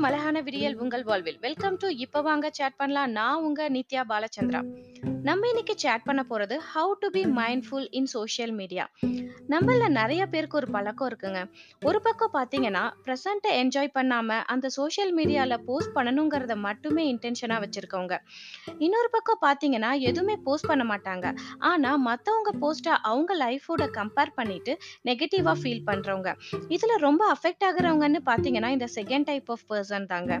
மலரட்டும் அழகான விடியல் உங்கள் வாழ்வில். வெல்கம் டு இப்ப வாங்க சேட் பண்ணலாம். நான் உங்க நித்யா பாலச்சந்திரா. நம்ம இன்னைக்கு சேட் பண்ண போறது how to be mindful in social media நம்மள நிறைய பேருக்கு ஒரு பழக்கம் இருக்குங்க. ஒரு பக்கம் பாத்தீங்கன்னா ப்ரெசண்ட்டை என்ஜாய் பண்ணாம அந்த சோஷியல் மீடியால போஸ்ட் பண்ணணுங்கிறத மட்டுமே இன்டென்ஷனா வச்சிருக்கவங்க. இன்னொரு பக்கம் பாத்தீங்கன்னா எதுவுமே போஸ்ட் பண்ண மாட்டாங்க. ஆனா மத்தவங்க போஸ்டா அவங்க லைஃபோட கம்பேர் பண்ணிட்டு நெகட்டிவா ஃபீல் பண்றவங்க. இதுல ரொம்ப அஃபெக்ட் ஆகுறவங்கன்னு பாத்தீங்கன்னா இந்த செகண்ட் டைப் ஆஃப் பர்சன் தாங்க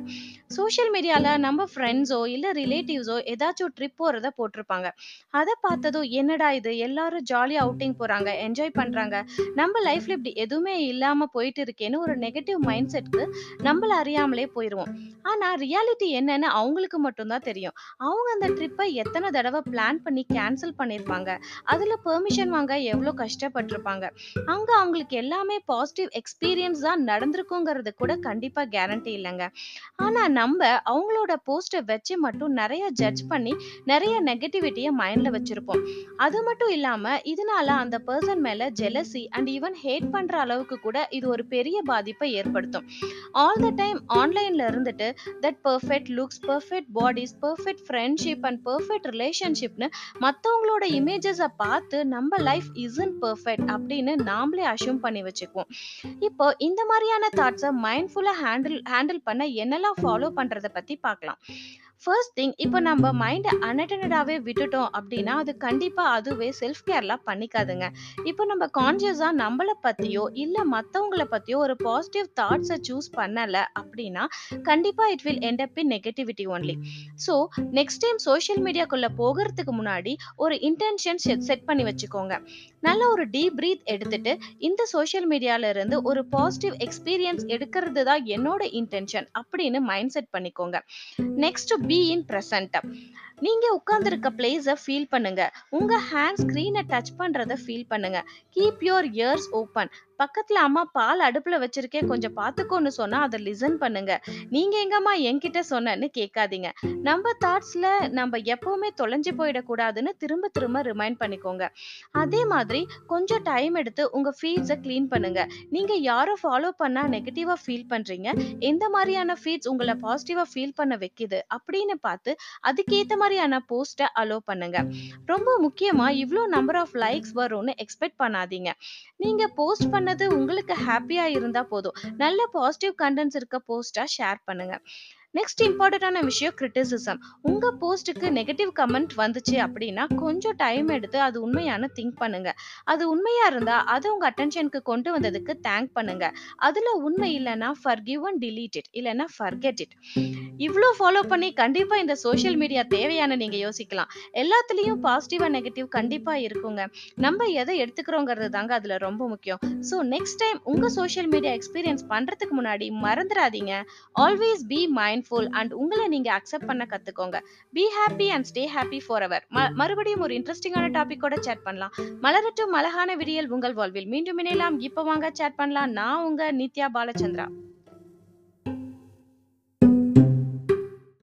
சோஷியல் மீடியால நம்ம ஃப்ரெண்ட்ஸோ இல்ல ரிலேட்டிவ்ஸோ ஏதாச்சும் ட்ரிப் போறத போட்டிருப்பாங்க. அதை பார்த்ததும் என்னடா இது? எல்லாரும் ஜாலியா அவுட்டிங் போறாங்க என்ஜாய் பண்றாங்க. நம்ம லைஃப்ல இப்படி எதுவுமே இல்லாம போயிட்டு இருக்கேன்னு ஒரு நெகட்டிவ் மைண்ட் செட்க்கு நம்மள அறியாமலே போயிடுவோம் ஆனா ரியாலிட்டி என்னன்னு அவங்களுக்கு மட்டும்தான் தெரியும். அவங்க அந்த ட்ரிப்பை எத்தனை தடவை பிளான் பண்ணி கேன்சல் பண்ணியிருப்பாங்க அதுல பெர்மிஷன் வாங்க எவ்வளோ கஷ்டப்பட்டிருப்பாங்க? அங்க அவங்களுக்கு எல்லாமே பாசிட்டிவ் எக்ஸ்பீரியன்ஸ் தான் நடந்திருக்குங்கிறது கூட கண்டிப்பா கேரண்டி இல்லைங்க. ஆனா நம்ம அவங்களோட போஸ்ட்டை வச்சு மட்டும் நிறைய ஜட்ஜ் பண்ணி நிறைய நெகட்டிவிட்டியை மைண்ட்ல வச்சிருப்போம். அது மட்டும் இல்லாம இதனால அந்த பர்சன் மேல ஜெலசி அண்ட் ஈவன் ஹேட் பண்ற அளவுக்கு கூட இது ஒரு பெரிய பாதிப்பை ஏற்படுத்தும். ஆல் த டைம் ஆன்லைன்ல இருந்துட்டு that perfect looks perfect bodies perfect friendship and perfect ரிலேஷன்ஷிப்னு மற்றவங்களோட இமேஜஸை பார்த்து நம்ம லைஃப் இஸ்இன் பர்ஃபெக்ட் அப்படின்னு நாமளே அஷ்யூம் பண்ணி வச்சுக்குவோம். இப்போ இந்த மாதிரியான தாட்ஸை மைண்ட்ஃபுல்லாக ஹேண்டில் ஹேண்டில் பண்ண என்னெல்லாம் ஃபாலோ பண்றதை பற்றி பார்க்கலாம். ஃபர்ஸ்ட் திங் இப்போ நம்ம மைண்டை அன்அட்டண்டடாகவே விட்டுட்டோம் அப்படின்னா அது கண்டிப்பாக அதுவே செல்ஃப் கேர்லாம் பண்ணிக்காதுங்க. இப்போ நம்ம கான்சியஸாக நம்மளை பற்றியோ இல்லை மற்றவங்கள பற்றியோ ஒரு பாசிட்டிவ் தாட்ஸை சூஸ் பண்ணலை அப்படின்னா கண்டிப்பாக it will end up in negativity only so next time social மீடியாக்குள்ளே போகிறதுக்கு முன்னாடி ஒரு இன்டென்ஷன் செட் செட் பண்ணி வச்சுக்கோங்க. நல்ல ஒரு டீப் பிரீத் எடுத்துட்டு இந்த சோஷியல் மீடியால இருந்து ஒரு பாசிட்டிவ் எக்ஸ்பீரியன்ஸ் எடுக்கிறது தான் என்னோட இன்டென்ஷன் அப்படின்னு மைண்ட் செட் பண்ணிக்கோங்க. நெக்ஸ்ட் பி இன் ப்ரெசன்ட் நீங்க உட்கார்ந்துருக்க பிளேஸை ஃபீல் பண்ணுங்க. உங்க ஹேண்ட் ஸ்கிரீனை டச் பண்றத ஃபீல் பண்ணுங்க. கீப் யோர் இயர்ஸ் ஓப்பன் பக்கத்துல அம்மா பால் அடுப்புல வச்சிருக்கேன். கொஞ்சம் பாத்துக்கோன்னு சொன்னா அதை லிசன் பண்ணுங்க. நீங்க எங்கம்மா என்கிட்ட சொன்னேன்னு கேட்காதீங்க. நம்ம தாட்ஸ்ல நம்ம எப்பவுமே தொலைஞ்சு போயிடக்கூடாதுன்னு திரும்ப திரும்ப ரிமைண்ட் பண்ணிக்கோங்க. அதே மாதிரி கொஞ்சம் டைம் எடுத்து உங்க ஃபீட்ஸை க்ளீன் பண்ணுங்க. நீங்க யாரோ ஃபாலோ பண்ணா நெகட்டிவா ஃபீல் பண்றீங்க? எந்த மாதிரியான ஃபீட்ஸ் உங்களை பாசிட்டிவா ஃபீல் பண்ண வைக்குது? அப்படின்னு பார்த்து அதுக்கேற்ற மாதிரி மாதிரியான போஸ்ட்டை அலோ பண்ணுங்க. ரொம்ப முக்கியமா இவ்வளோ நம்பர் ஆஃப் லைக்ஸ் வரும்னு எக்ஸ்பெக்ட் பண்ணாதீங்க. நீங்க போஸ்ட் பண்ணது உங்களுக்கு ஹாப்பியா இருந்தா போதும். நல்ல பாசிட்டிவ் கண்டென்ட்ஸ் இருக்க போஸ்டா ஷேர் பண்ணுங்க. நெக்ஸ்ட் இம்பார்ட்டண்டான விஷயம் கிரிட்டிசிசம் உங்க போஸ்ட்டுக்கு நெகட்டிவ் கமெண்ட் வந்துச்சு அப்படின்னா கொஞ்சம் டைம் எடுத்து அது உண்மையான திங்க் பண்ணுங்க. அது உண்மையா இருந்தா அது உங்க அட்டென்ஷனுக்கு கொண்டு வந்ததுக்கு தேங்க் பண்ணுங்க. அதுல உண்மை இல்லைன்னா ஃபர்கிவ் அண்ட் டிலீட் இட் இல்லைன்னா ஃபர்கெட் இட் இவ்வளோ ஃபாலோ பண்ணி கண்டிப்பா இந்த சோஷியல் மீடியா தேவையான நீங்க யோசிக்கலாம். எல்லாத்துலயும் பாசிட்டிவ் அண்ட் நெகட்டிவ் கண்டிப்பா இருக்குங்க. நம்ம எதை எடுத்துக்கிறோங்கிறது தாங்க அதுல ரொம்ப முக்கியம். ஸோ நெக்ஸ்ட் டைம் உங்க சோஷியல் மீடியா எக்ஸ்பீரியன்ஸ் பண்றதுக்கு முன்னாடி மறந்துடாதீங்க. Always be mind mindful and உங்களை நீங்க அக்செப்ட் பண்ண கத்துக்கோங்க. Be happy and stay happy forever மறுபடியும் ஒரு இன்ட்ரெஸ்டிங்கான டாபிக்கோட சேட் பண்ணலாம். மலரட்டும் அழகான விடியல் உங்கள் வாழ்வில். மீண்டும் இணையலாம். இப்போ வாங்க சேட் பண்ணலாம். நான் உங்க நித்யா பாலச்சந்திரா.